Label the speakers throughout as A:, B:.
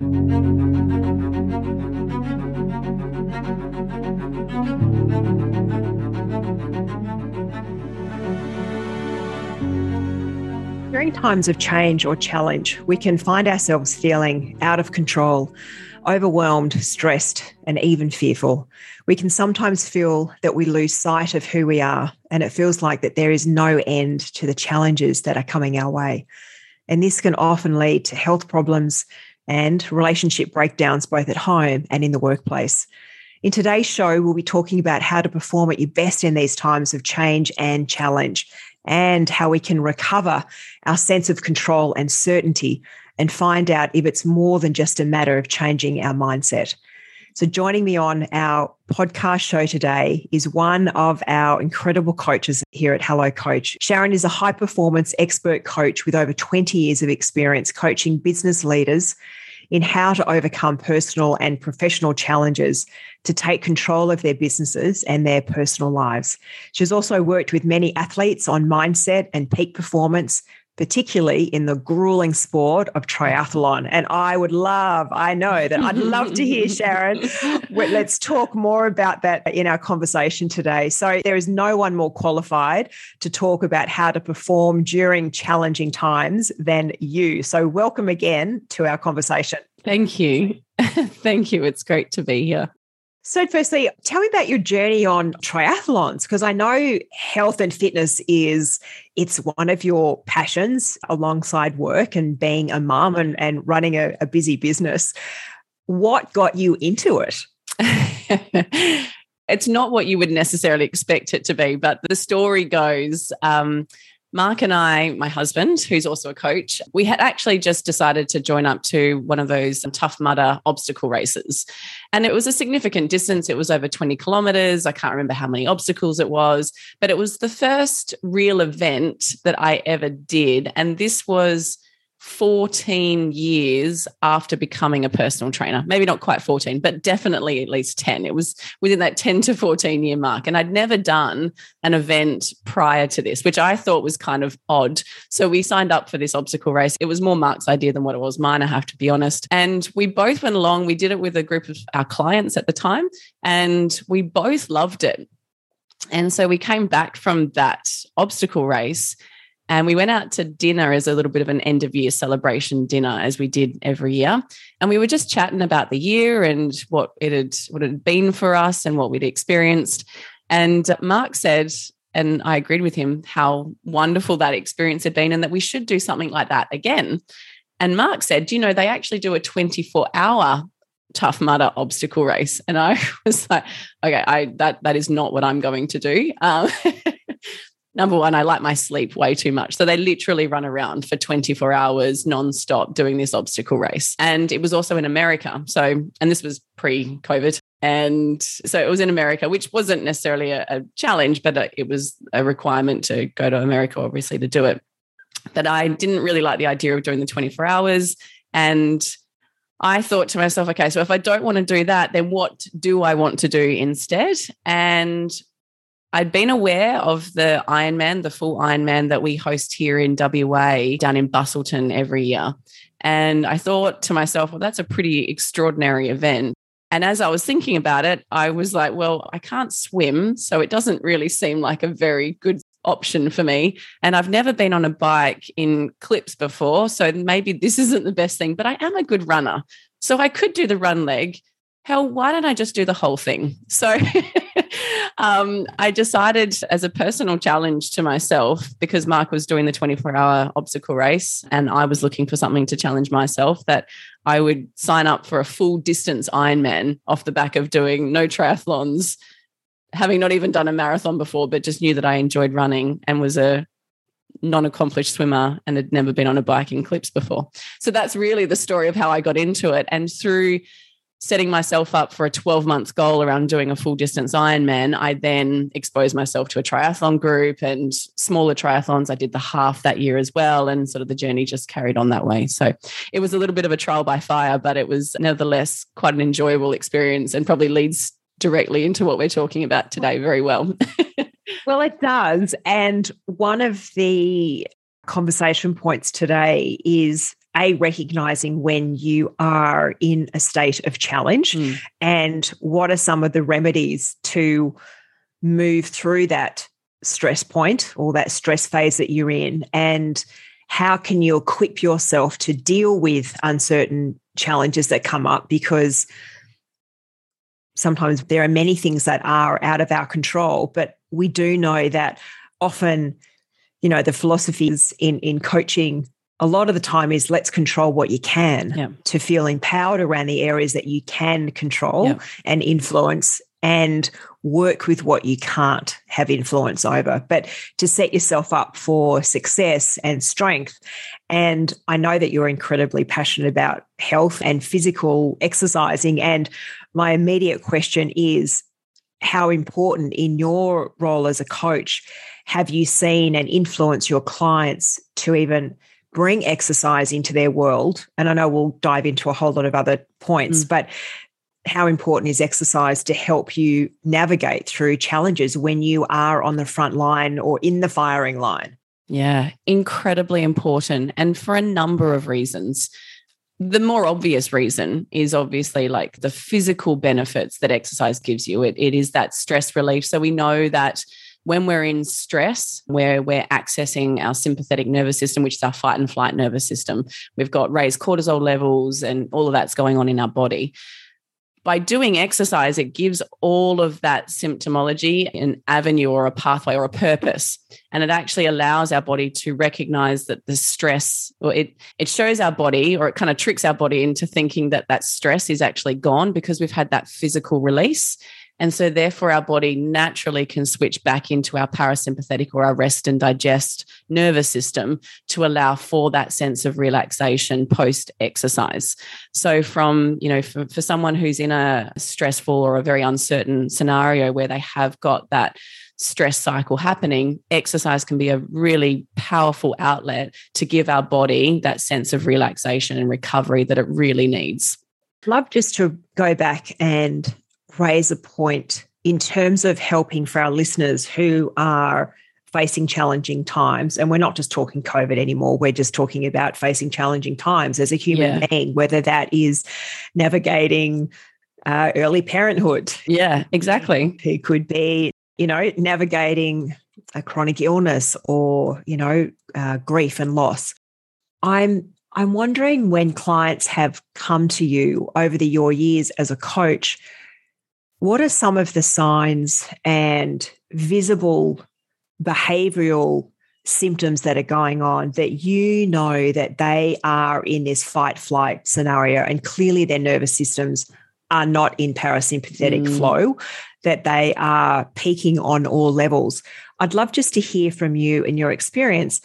A: During times of change or challenge, we can find ourselves feeling out of control, overwhelmed, stressed, and even fearful. We can sometimes feel that we lose sight of who we are, and it feels like that there is no end to the challenges that are coming our way. And this can often lead to health problems and relationship breakdowns, both at home and in the workplace. In today's show, we'll be talking about how to perform at your best in these times of change and challenge and how we can recover our sense of control and certainty and find out if it's more than just a matter of changing our mindset. So, joining me on our podcast show today is one of our incredible coaches here at Hello Coach. Sharon is a high performance expert coach with over 20 years of experience coaching business leaders in how to overcome personal and professional challenges to take control of their businesses and their personal lives. She's also worked with many athletes on mindset and peak performance, particularly in the grueling sport of triathlon. And I would love, I know that I'd love to hear Sharon. Let's talk more about that in our conversation today. So, there is no one more qualified to talk about how to perform during challenging times than you. So, welcome again to our conversation.
B: Thank you. Thank you. It's great to be here.
A: So, firstly, tell me about your journey on triathlons because I know health and fitness is it's one of your passions alongside work and being a mum and, and running a, a busy business. What got you into it?
B: it's not what you would necessarily expect it to be, but the story goes. Um, Mark and I, my husband, who's also a coach, we had actually just decided to join up to one of those Tough Mudder obstacle races. And it was a significant distance. It was over 20 kilometers. I can't remember how many obstacles it was, but it was the first real event that I ever did. And this was 14 years after becoming a personal trainer. Maybe not quite 14, but definitely at least 10. It was within that 10 to 14 year mark. And I'd never done an event prior to this, which I thought was kind of odd. So we signed up for this obstacle race. It was more Mark's idea than what it was mine, I have to be honest. And we both went along. We did it with a group of our clients at the time, and we both loved it. And so we came back from that obstacle race and we went out to dinner as a little bit of an end of year celebration dinner, as we did every year. And we were just chatting about the year and what it had what it had been for us and what we'd experienced. And Mark said, and I agreed with him, how wonderful that experience had been, and that we should do something like that again. And Mark said, Do you know, they actually do a 24 hour tough mudder obstacle race and i was like okay i that that is not what i'm going to do um, number one, I like my sleep way too much. So they literally run around for 24 hours nonstop doing this obstacle race. And it was also in America. So, and this was pre COVID. And so it was in America, which wasn't necessarily a, a challenge, but uh, it was a requirement to go to America, obviously, to do it. But I didn't really like the idea of doing the 24 hours. And I thought to myself, okay, so if I don't want to do that, then what do I want to do instead? And I'd been aware of the Ironman, the full Ironman that we host here in WA down in Busselton every year. And I thought to myself, well, that's a pretty extraordinary event. And as I was thinking about it, I was like, well, I can't swim. So it doesn't really seem like a very good option for me. And I've never been on a bike in clips before. So maybe this isn't the best thing, but I am a good runner. So I could do the run leg. Hell, why don't I just do the whole thing? So um, I decided as a personal challenge to myself, because Mark was doing the 24 hour obstacle race and I was looking for something to challenge myself, that I would sign up for a full distance Ironman off the back of doing no triathlons, having not even done a marathon before, but just knew that I enjoyed running and was a non accomplished swimmer and had never been on a bike in clips before. So that's really the story of how I got into it. And through setting myself up for a 12 month goal around doing a full distance Ironman, I then exposed myself to a triathlon group and smaller triathlons. I did the half that year as well. And sort of the journey just carried on that way. So it was a little bit of a trial by fire, but it was nevertheless quite an enjoyable experience and probably leads directly into what we're talking about today very well.
A: well, it does. And one of the conversation points today is a recognizing when you are in a state of challenge mm. and what are some of the remedies to move through that stress point or that stress phase that you're in and how can you equip yourself to deal with uncertain challenges that come up because sometimes there are many things that are out of our control but we do know that often you know the philosophies in in coaching a lot of the time is let's control what you can yeah. to feel empowered around the areas that you can control yeah. and influence and work with what you can't have influence over, but to set yourself up for success and strength. And I know that you're incredibly passionate about health and physical exercising. And my immediate question is how important in your role as a coach have you seen and influenced your clients to even bring exercise into their world? And I know we'll dive into a whole lot of other points, mm. but how important is exercise to help you navigate through challenges when you are on the front line or in the firing line?
B: Yeah, incredibly important. And for a number of reasons. The more obvious reason is obviously like the physical benefits that exercise gives you. It, it is that stress relief. So we know that when we're in stress, where we're accessing our sympathetic nervous system, which is our fight and flight nervous system, we've got raised cortisol levels and all of that's going on in our body by doing exercise, it gives all of that symptomology an avenue or a pathway or a purpose. And it actually allows our body to recognize that the stress, or it, it shows our body, or it kind of tricks our body into thinking that that stress is actually gone because we've had that physical release. And so, therefore, our body naturally can switch back into our parasympathetic or our rest and digest nervous system to allow for that sense of relaxation post exercise. So, from, you know, for, for someone who's in a stressful or a very uncertain scenario where they have got that stress cycle happening, exercise can be a really powerful outlet to give our body that sense of relaxation and recovery that it really needs.
A: Love just to go back and raise a point in terms of helping for our listeners who are facing challenging times. And we're not just talking COVID anymore, we're just talking about facing challenging times as a human yeah. being, whether that is navigating uh, early parenthood.
B: Yeah, exactly.
A: It could be, you know, navigating a chronic illness or, you know, uh, grief and loss. I'm I'm wondering when clients have come to you over the your years as a coach, what are some of the signs and visible behavioral symptoms that are going on that you know that they are in this fight flight scenario? And clearly their nervous systems are not in parasympathetic mm. flow that they are peaking on all levels. I'd love just to hear from you in your experience.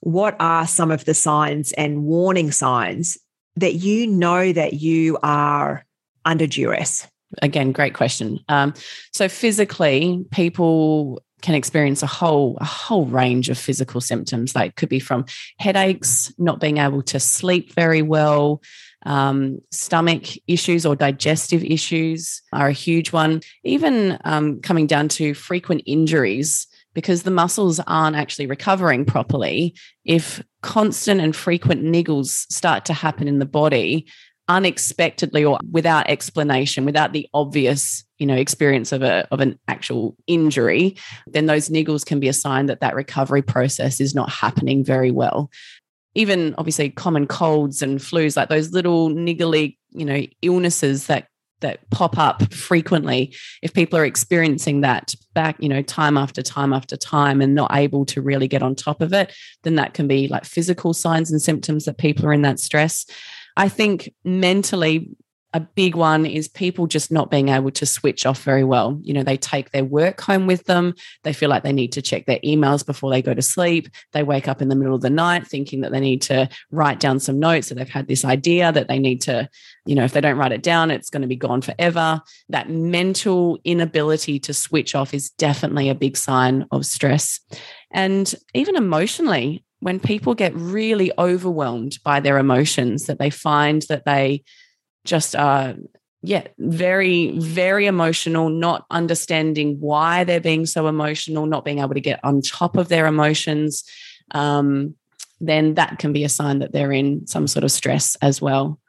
A: What are some of the signs and warning signs that you know that you are under duress
B: again, great question. Um, so physically, people can experience a whole a whole range of physical symptoms. Like could be from headaches, not being able to sleep very well, um, stomach issues or digestive issues are a huge one. Even um, coming down to frequent injuries because the muscles aren't actually recovering properly. If constant and frequent niggles start to happen in the body, unexpectedly or without explanation, without the obvious, you know, experience of a of an actual injury, then those niggles can be a sign that that recovery process is not happening very well. Even obviously common colds and flus, like those little niggly, you know, illnesses that that pop up frequently if people are experiencing that back you know time after time after time and not able to really get on top of it then that can be like physical signs and symptoms that people are in that stress I think mentally, a big one is people just not being able to switch off very well. You know, they take their work home with them. They feel like they need to check their emails before they go to sleep. They wake up in the middle of the night thinking that they need to write down some notes. that they've had this idea that they need to, you know, if they don't write it down, it's going to be gone forever. That mental inability to switch off is definitely a big sign of stress. And even emotionally, when people get really overwhelmed by their emotions, that they find that they just are, yeah, very, very emotional, not understanding why they're being so emotional, not being able to get on top of their emotions. Um, then that can be a sign that they're in some sort of stress as well.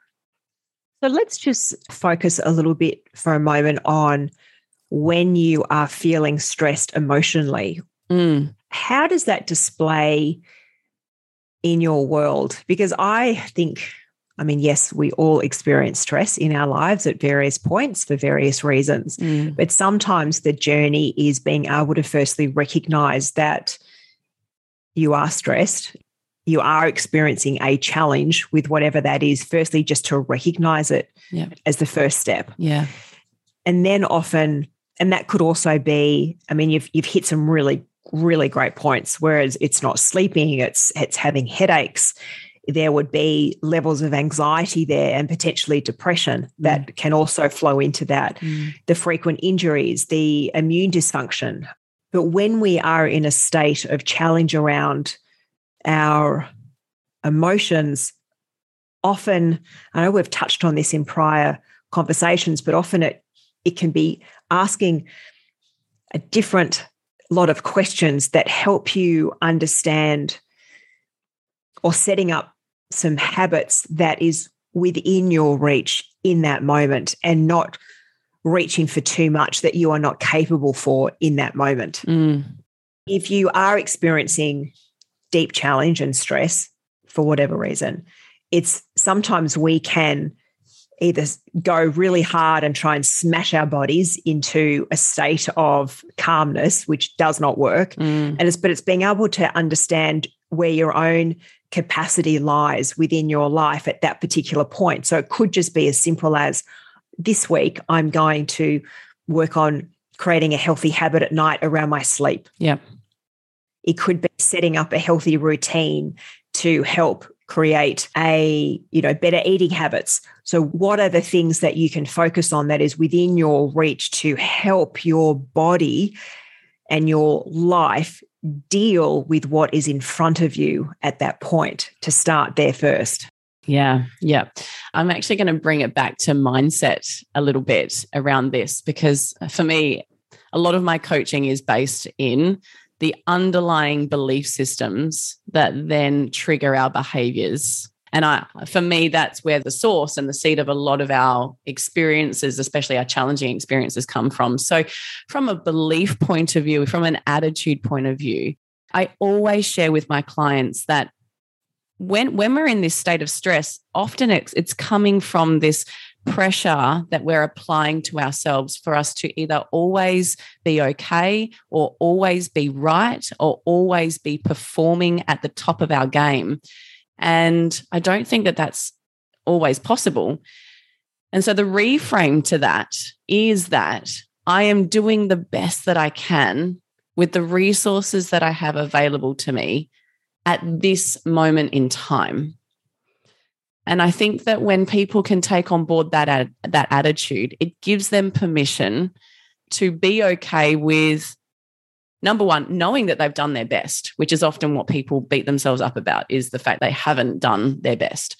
A: So let's just focus a little bit for a moment on when you are feeling stressed emotionally.
B: Mm.
A: How does that display in your world? Because I think, I mean, yes, we all experience stress in our lives at various points for various reasons,
B: Mm.
A: but sometimes the journey is being able to firstly recognize that you are stressed. You are experiencing a challenge with whatever that is. Firstly, just to recognize it
B: Yeah.
A: as the first step
B: Yeah.
A: and then often and that could also be i mean you've you've hit some really really great points whereas it's not sleeping it's it's having headaches. There would be levels of anxiety there and potentially depression that can also flow into that.
B: Mm.
A: the frequent injuries the immune dysfunction. But when we are in a state of challenge around our emotions often i know we've touched on this in prior conversations but often it it can be asking a different lot of questions that help you understand or setting up some habits that is within your reach in that moment and not reaching for too much that you are not capable for in that moment.
B: Mm.
A: If you are experiencing deep challenge and stress for whatever reason, it's sometimes we can either go really hard and try and smash our bodies into a state of calmness, which does not work.
B: Mm.
A: And it's but it's being able to understand where your own capacity lies within your life at that particular point. So it could just be as simple as this week I'm going to work on creating a healthy habit at night around my sleep.
B: Yeah.
A: It could be setting up a healthy routine to help create a you know better eating habits so what are the things that you can focus on that is within your reach to help your body and your life deal with what is in front of you at that point to start there first
B: Yeah, yeah. I'm actually going to bring it back to mindset a little bit around this because for me, a lot of my coaching is based in the underlying belief systems that then trigger our behaviors. And I, for me, that's where the source and the seed of a lot of our experiences, especially our challenging experiences, come from. So, from a belief point of view, from an attitude point of view, I always share with my clients that when when we're in this state of stress, often it's it's coming from this pressure that we're applying to ourselves for us to either always be okay or always be right or always be performing at the top of our game. And I don't think that that's always possible. And so the reframe to that is that I am doing the best that I can with the resources that I have available to me at this moment in time. And I think that when people can take on board that ad- that attitude, it gives them permission to be okay with number one, knowing that they've done their best, which is often what people beat themselves up about, is the fact they haven't done their best.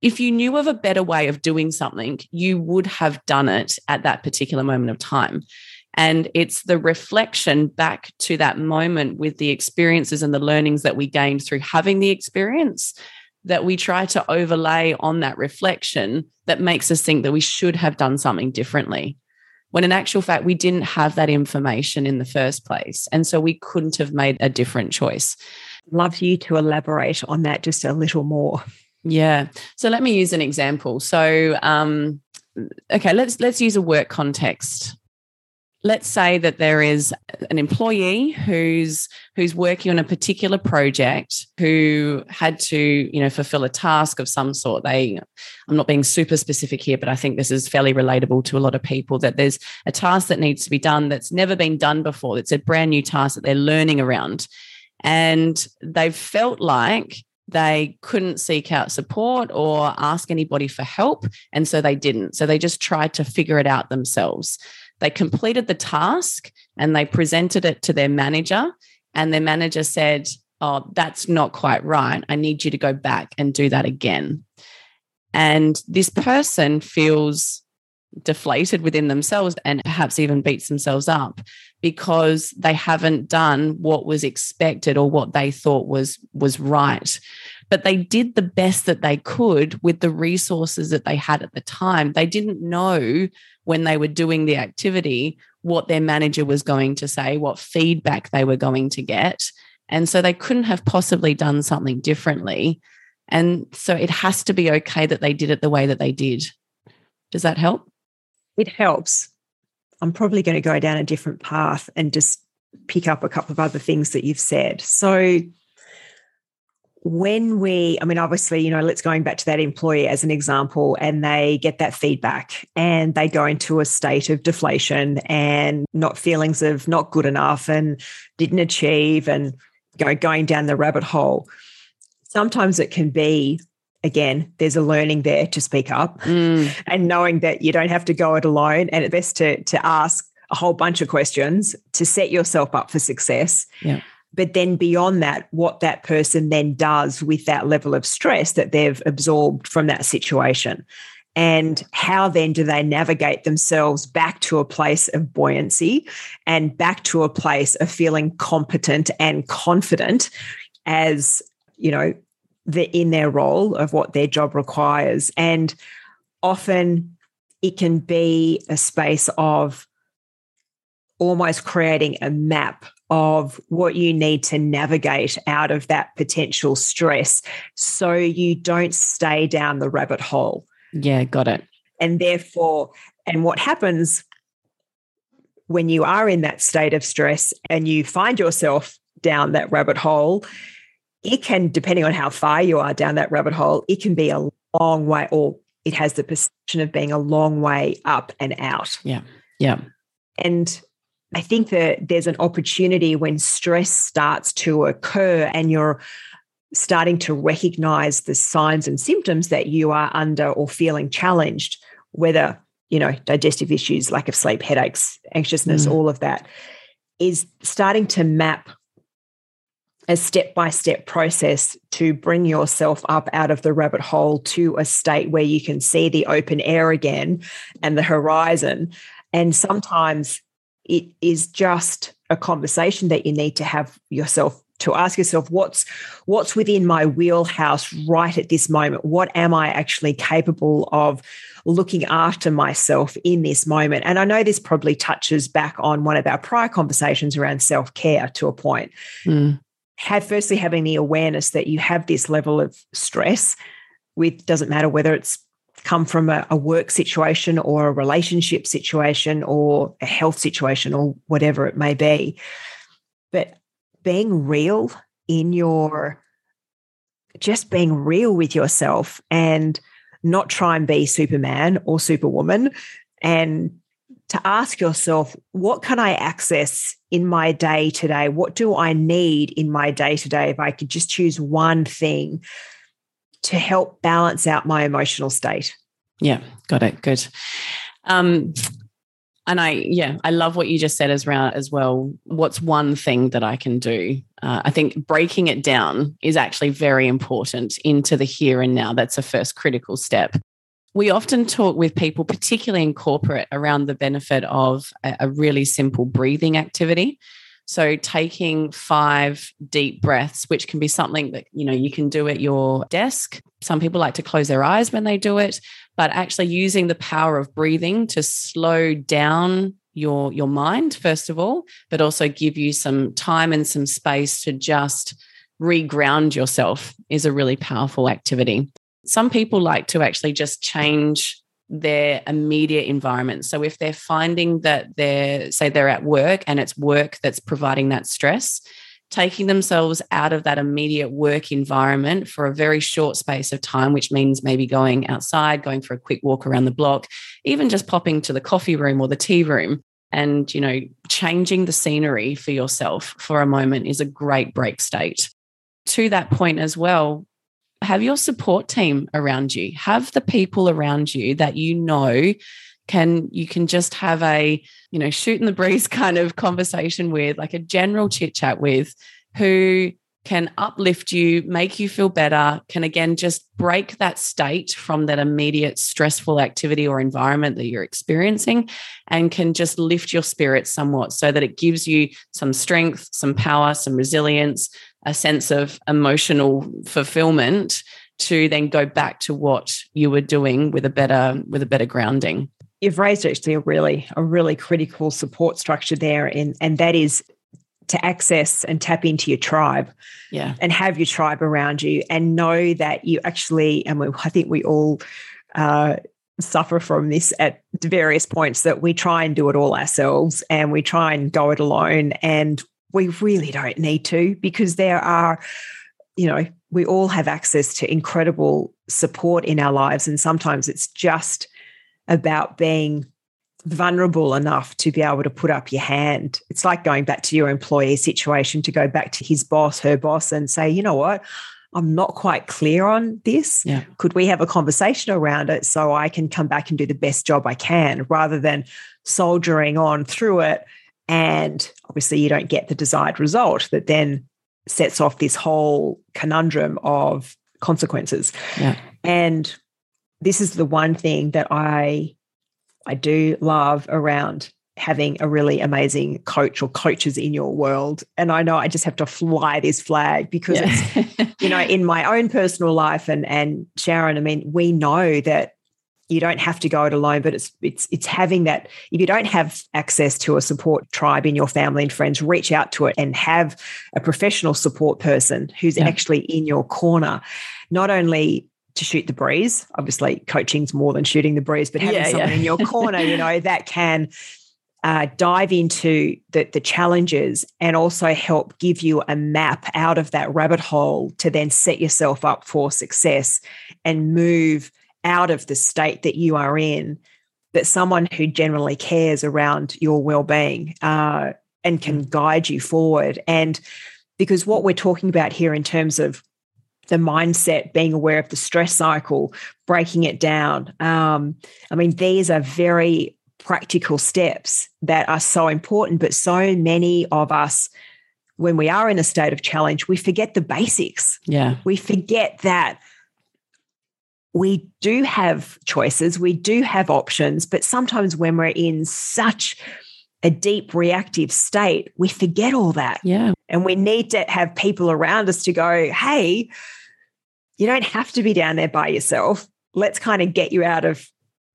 B: If you knew of a better way of doing something, you would have done it at that particular moment of time. And it's the reflection back to that moment with the experiences and the learnings that we gained through having the experience that we try to overlay on that reflection that makes us think that we should have done something differently. When in actual fact, we didn't have that information in the first place. And so we couldn't have made a different choice.
A: love you to elaborate on that just a little more
B: Yeah. So let me use an example. So, um, okay, let's let's use a work context. Let's say that there is an employee who's who's working on a particular project who had to, you know, fulfill a task of some sort. They, I'm not being super specific here, but I think this is fairly relatable to a lot of people. That there's a task that needs to be done that's never been done before. It's a brand new task that they're learning around, and they've felt like they couldn't seek out support or ask anybody for help. And so they didn't. So they just tried to figure it out themselves. They completed the task and they presented it to their manager. And their manager said, Oh, that's not quite right. I need you to go back and do that again. And this person feels deflated within themselves and perhaps even beats themselves up because they haven't done what was expected or what they thought was was right but they did the best that they could with the resources that they had at the time. They didn't know when they were doing the activity what their manager was going to say what feedback they were going to get. And so they couldn't have possibly done something differently. And so it has to be okay that they did it the way that they did. Does that help?
A: It helps. I'm probably going to go down a different path and just pick up a couple of other things that you've said. So, when we, I mean, obviously, you know, let's going back to that employee as an example, and they get that feedback and they go into a state of deflation and not feelings of not good enough and didn't achieve and go going down the rabbit hole. Sometimes it can be again, there's a learning there to speak up mm. and knowing that you don't have to go it alone. And it's best to, to ask a whole bunch of questions to set yourself up for success.
B: Yeah.
A: But then beyond that, what that person then does with that level of stress that they've absorbed from that situation. And how then do they navigate themselves back to a place of buoyancy and back to a place of feeling competent and confident as, you know, the in their role of what their job requires and often it can be a space of almost creating a map of what you need to navigate out of that potential stress so you don't stay down the rabbit hole.
B: Yeah, got it.
A: And therefore, and what happens when you are in that state of stress and you find yourself down that rabbit hole it can, depending on how far you are down that rabbit hole, it can be a long way, or it has the perception of being a long way up and out.
B: Yeah. Yeah.
A: And I think that there's an opportunity when stress starts to occur and you're starting to recognize the signs and symptoms that you are under or feeling challenged, whether, you know, digestive issues, lack of sleep, headaches, anxiousness, mm. all of that, is starting to map a step by step process to bring yourself up out of the rabbit hole to a state where you can see the open air again and the horizon. And sometimes it is just a conversation that you need to have yourself to ask yourself what's what's within my wheelhouse right at this moment? What am i actually capable of looking after myself in this moment? And i know this probably touches back on one of our prior conversations around self-care to a point. Mm have firstly having the awareness that you have this level of stress with doesn't matter whether it's come from a, a, work situation or a relationship situation or a health situation or whatever it may be but being real in your just being real with yourself and not try and be superman or superwoman and to ask yourself, what can I access in my day today? What do I need in my day today if I could just choose one thing to help balance out my emotional state?
B: Yeah, got it. Good. Um, and I, yeah, I love what you just said as, as well. What's one thing that I can do? Uh, I think breaking it down is actually very important into the here and now. That's a first critical step we often talk with people, particularly in corporate, around the benefit of a, a really simple breathing activity. So taking five deep breaths, which can be something that you know you can do at your desk. Some people like to close their eyes when they do it, but actually using the power of breathing to slow down your your mind first of all, but also give you some time and some space to just reground yourself is a really powerful activity. Some people like to actually just change their immediate environment. So if they're finding that they're, say, they're at work and it's work that's providing that stress, taking themselves out of that immediate work environment for a very short space of time, which means maybe going outside, going for a quick walk around the block, even just popping to the coffee room or the tea room. And, you know, changing the scenery for yourself for a moment is a great break state. To that point as well, have your support team around you. Have the people around you that you know can you can just have a you know shoot in the breeze kind of conversation with like a general chit chat with who can uplift you, make you feel better, can again just break that state from that immediate stressful activity or environment that you're experiencing and can just lift your spirit somewhat so that it gives you some strength, some power, some resilience, a sense of emotional fulfillment to then go back to what you were doing with a better with a better grounding.
A: You've raised actually a really a really critical support structure there and and that is to access and tap into your tribe.
B: Yeah.
A: And have your tribe around you and know that you actually and we, i think we all uh, suffer from this at various points that we try and do it all ourselves and we try and go it alone and we really don't need to because there are you know we all have access to incredible support in our lives and sometimes it's just about being vulnerable enough to be able to put up your hand. It's like going back to your employee situation to go back to his boss, her boss, and say, you know what? I'm not quite clear on this.
B: Yeah.
A: Could we have a conversation around it so I can come back and do the best job I can rather than soldiering on through it? And obviously, you don't get the desired result that then sets off this whole conundrum of consequences.
B: Yeah.
A: And this is the one thing that I I do love around having a really amazing coach or coaches in your world. And I know I just have to fly this flag because yeah. it's, you know, in my own personal life and and Sharon, I mean, we know that you don't have to go it alone, but it's it's it's having that if you don't have access to a support tribe in your family and friends, reach out to it and have a professional support person who's yeah. actually in your corner. Not only to shoot the breeze. Obviously, coaching's more than shooting the breeze, but having yeah, someone yeah. in your corner, you know, that can uh, dive into the, the challenges and also help give you a map out of that rabbit hole to then set yourself up for success and move out of the state that you are in. That someone who generally cares around your well-being uh, and can mm. guide you forward. And because what we're talking about here in terms of the mindset, being aware of the stress cycle, breaking it down. Um, I mean, these are very practical steps that are so important, but so many of us, when we are in a state of challenge, we forget the basics.
B: Yeah.
A: We forget that we do have choices, we do have options, but sometimes when we're in such a deep reactive state, we forget all that.
B: Yeah.
A: And we need to have people around us to go, hey, you don't have to be down there by yourself. Let's kind of get you out of,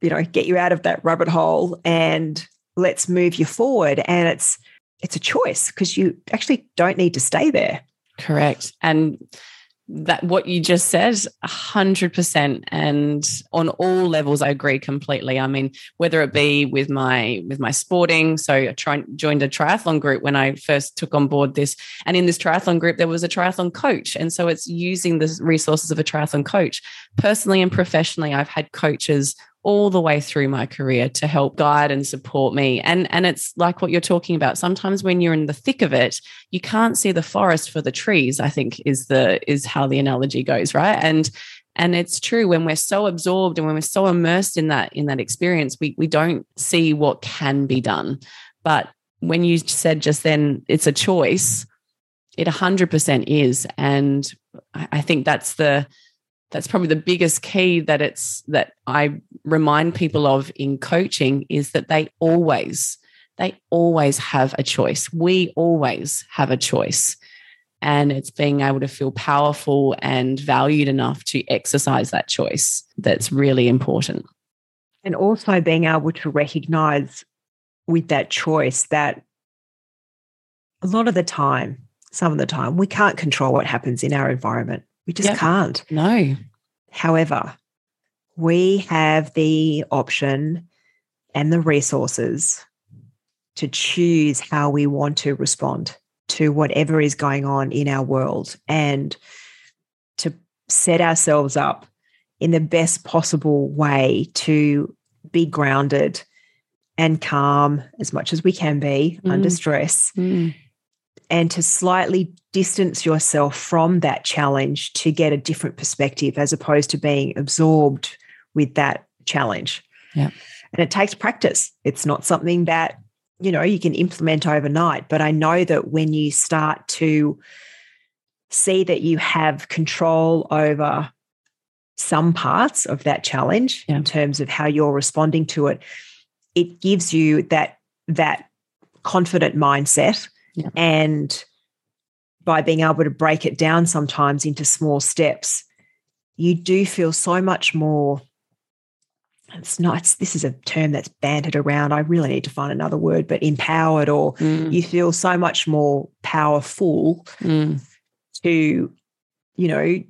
A: you know, get you out of that rabbit hole and let's move you forward. And it's it's a choice because you actually don't need to stay there.
B: Correct. And that what you just said 100% and on all levels i agree completely. I mean whether it be with my with my sporting so i joined a triathlon group when i first took on board this. And in this triathlon group there was a triathlon coach. And so it's using the resources of a triathlon coach. Personally and professionally i've had coaches all the way through my career to help guide and support me. And, and it's like what you're talking about. Sometimes when you're in the thick of it, you can't see the forest for the trees, I think is the is how the analogy goes, right? And and it's true when we're so absorbed and when we're so immersed in that in that experience, we we don't see what can be done. But when you said just then it's a choice, it 100% is. And I think that's the that's probably the biggest key that it's that I remind people of in coaching is that they always they always have a choice. We always have a choice. And it's being able to feel powerful and valued enough to exercise that choice that's really important.
A: And also being able to recognize with that choice that a lot of the time, some of the time, we can't control what happens in our environment. We just yep. can't.
B: No.
A: However, we have the option and the resources to choose how we want to respond to whatever is going on in our world and to set ourselves up in the best possible way to be grounded and calm as much as we can be mm. under stress mm and to slightly distance yourself from that challenge to get a different perspective as opposed to being absorbed with that challenge.
B: Yeah.
A: And it takes practice. It's not something that, you know, you can implement overnight, but I know that when you start to see that you have control over some parts of that challenge yeah. in terms of how you're responding to it, it gives you that that confident mindset yeah. and by being able to break it down sometimes into small steps, you do feel so much more. It's not, it's, this is a term that's bantered around. I really need to find another word, but empowered, or mm. you feel so much more powerful mm. to, you know,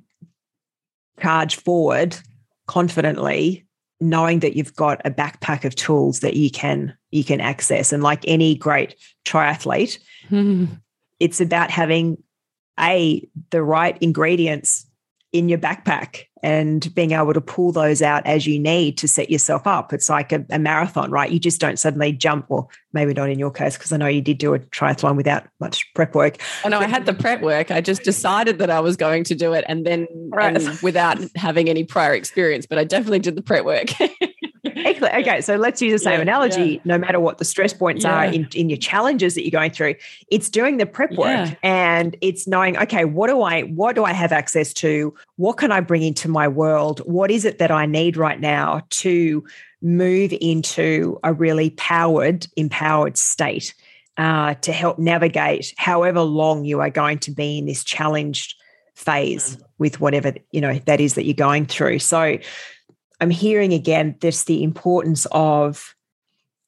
A: charge forward confidently knowing that you've got a backpack of tools that you can you can access. And like any great triathlete it's about having a the right ingredients in your backpack and being able to pull those out as you need to set yourself up. It's like a, a marathon, right? You just don't suddenly jump, or maybe not in your case, because I know you did do a triathlon without much prep work.
B: Oh no, I had the prep work. I just decided that I was going to do it and then right. and without having any prior experience, but I definitely did the prep work.
A: Excellent. Okay, so let's use the same yeah, analogy. Yeah. No matter what the stress points yeah. are in, in your challenges that you're going through, it's doing the prep work and it's knowing, okay, what do I what do I have access to? What can I bring into my world? What is it that I need right now to move into a really powered, empowered state uh, to help navigate however long you are going to be in this challenged phase mm. with whatever you know that is that you're going through. So I'm hearing again this the importance of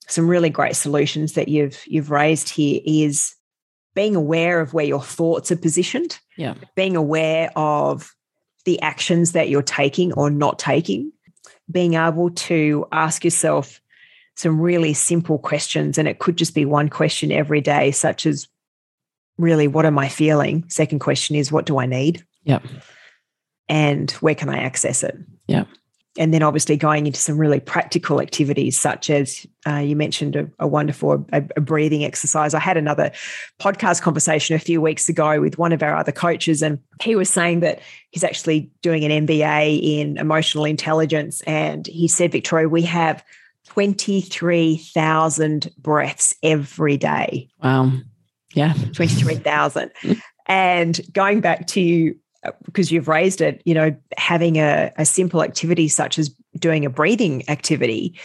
A: some really great solutions that you've you've raised here is being aware of where your thoughts are positioned.
B: Yeah.
A: Being aware of the actions that you're taking or not taking. Being able to ask yourself some really simple questions. And it could just be one question every day, such as really, what am I feeling? Second question is, what do I need?
B: Yeah.
A: And where can I access it?
B: Yeah
A: and then obviously going into some really practical activities such as uh, you mentioned a, a wonderful a, a, breathing exercise. I had another podcast conversation a few weeks ago with one of our other coaches and he was saying that he's actually doing an mba in emotional intelligence. And he said victoria we have 23000 breaths every day.
B: Wow. Yeah.
A: 23000 and going back to because you've raised it, you know, having a, a simple activity such as doing a breathing activity.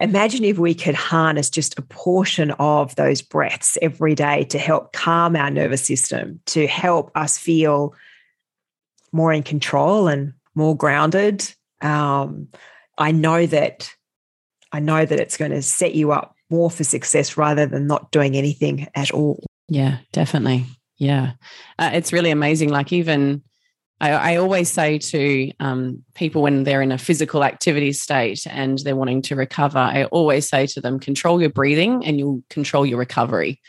A: Imagine if we could harness just a portion of those breaths every day to help calm our nervous system, to help us feel more in control and more grounded. Um, I know that I know that it's going to set you up more for success rather than not doing anything at all.
B: Yeah, definitely. Yeah. Uh, it's really amazing. Like, even I, I always say to um, people when they're in a physical activity state and they're wanting to recover, I always say to them, control your breathing and you'll control your recovery.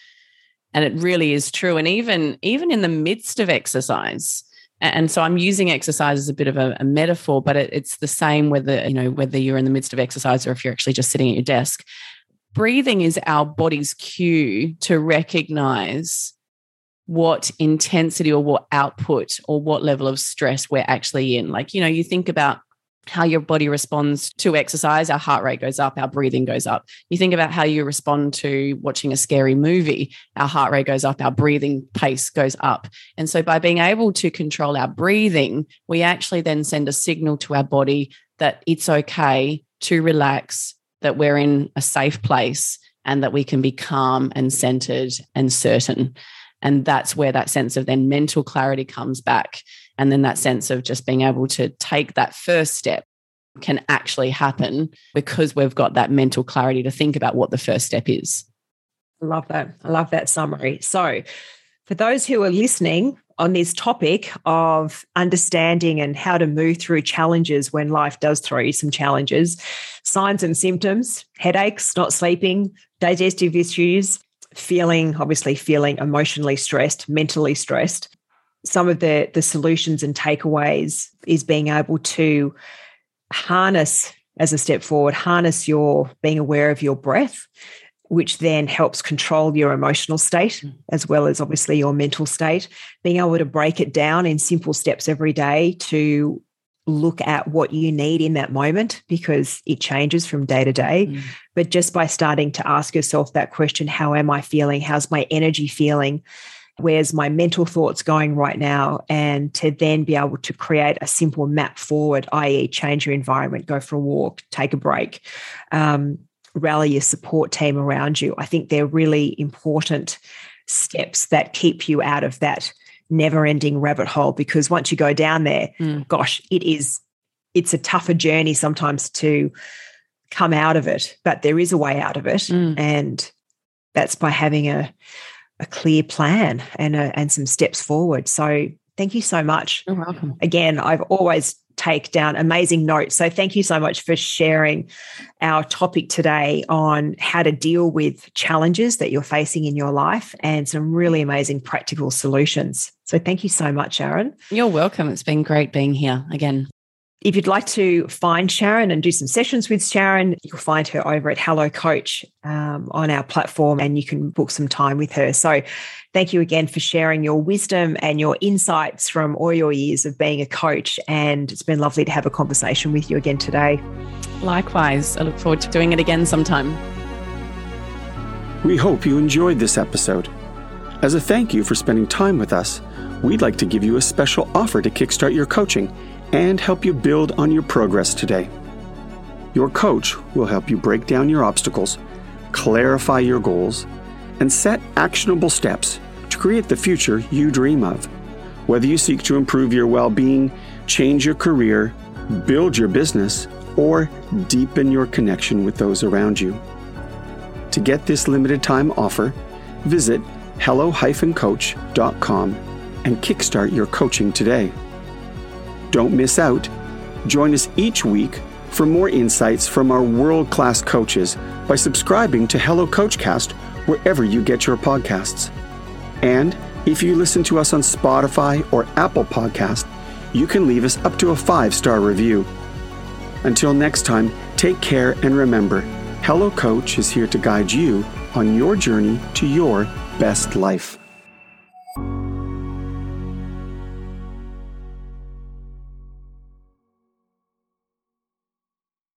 B: And it really is true. And even, even in the midst of exercise, and so I'm using exercise as a bit of a, a metaphor, but it, it's the same whether you know whether you're in the midst of exercise or if you're actually just sitting at your desk. Breathing is our body's cue to recognize what intensity or what output or what level of stress we're actually in. Like, you know, you think about how your body responds to exercise, our heart rate goes up, our breathing goes up. You think about how you respond to watching a scary movie, our heart rate goes up, our breathing pace goes up. And so, by being able to control our breathing, we actually then send a signal to our body that it's okay to relax, that we're in a safe place, and that we can be calm and centered and certain. And that's where that sense of then mental clarity comes back. And then that sense of just being able to take that first step can actually happen because we've got that mental clarity to think about what the first step is.
A: I love that. I love that summary. So, for those who are listening on this topic of understanding and how to move through challenges when life does throw you some challenges, signs and symptoms, headaches, not sleeping, digestive issues, feeling, obviously, feeling emotionally stressed, mentally stressed, some of the, the solutions and takeaways is being able to harness as a step forward, harness your being aware of your breath, which then helps control your emotional state mm. as well as obviously your mental state. Being able to break it down in simple steps every day to look at what you need in that moment because it changes from day to day. Mm. But just by starting to ask yourself that question, how am I feeling? How's my energy feeling? where's my mental thoughts going right now, and to then be able to create a simple map forward, i.e., change your environment, go for a walk, take a break, um, rally your support team around you. I think they're really important steps that keep you out of that never ending rabbit hole because once you go down there, mm. gosh, it is it's a tougher journey sometimes to come out of it, but there is a way out of it. Mm. And that's by having a, a clear plan and, a, and some steps forward. So thank you so much.
B: You're welcome.
A: Again, I've always take down amazing notes. So thank you so much for sharing our topic today on how to deal with challenges that you're facing in your life and some really amazing practical solutions. So thank you so much, Sharon.
B: You're welcome. It's been great being here again.
A: If you'd like to find Sharon and do some sessions with Sharon, you'll find her over at Hello Coach um, on our platform and you can book some time with her. So, thank you again for sharing your wisdom and your insights from all your years of being a coach. And it's been lovely to have a conversation with you again today.
B: Likewise, I look forward to doing it again sometime.
C: We hope you enjoyed this episode. As a thank you for spending time with us, we'd like to give you a special offer to kickstart your coaching and help you build on your progress today. Your coach will help you break down your obstacles, clarify your goals, and set actionable steps to create the future you dream of. Whether you seek to improve your well being, change your career, build your business, or deepen your connection with those around you. To get this limited time offer, visit hello-coach.com and kickstart your coaching today. Don't miss out. Join us each week for more insights from our world class coaches by subscribing to Hello Coachcast wherever you get your podcasts. And if you listen to us on Spotify or Apple Podcast, you can leave us up to a five star review. Until next time, take care and remember Hello Coach is here to guide you on your journey to your best life.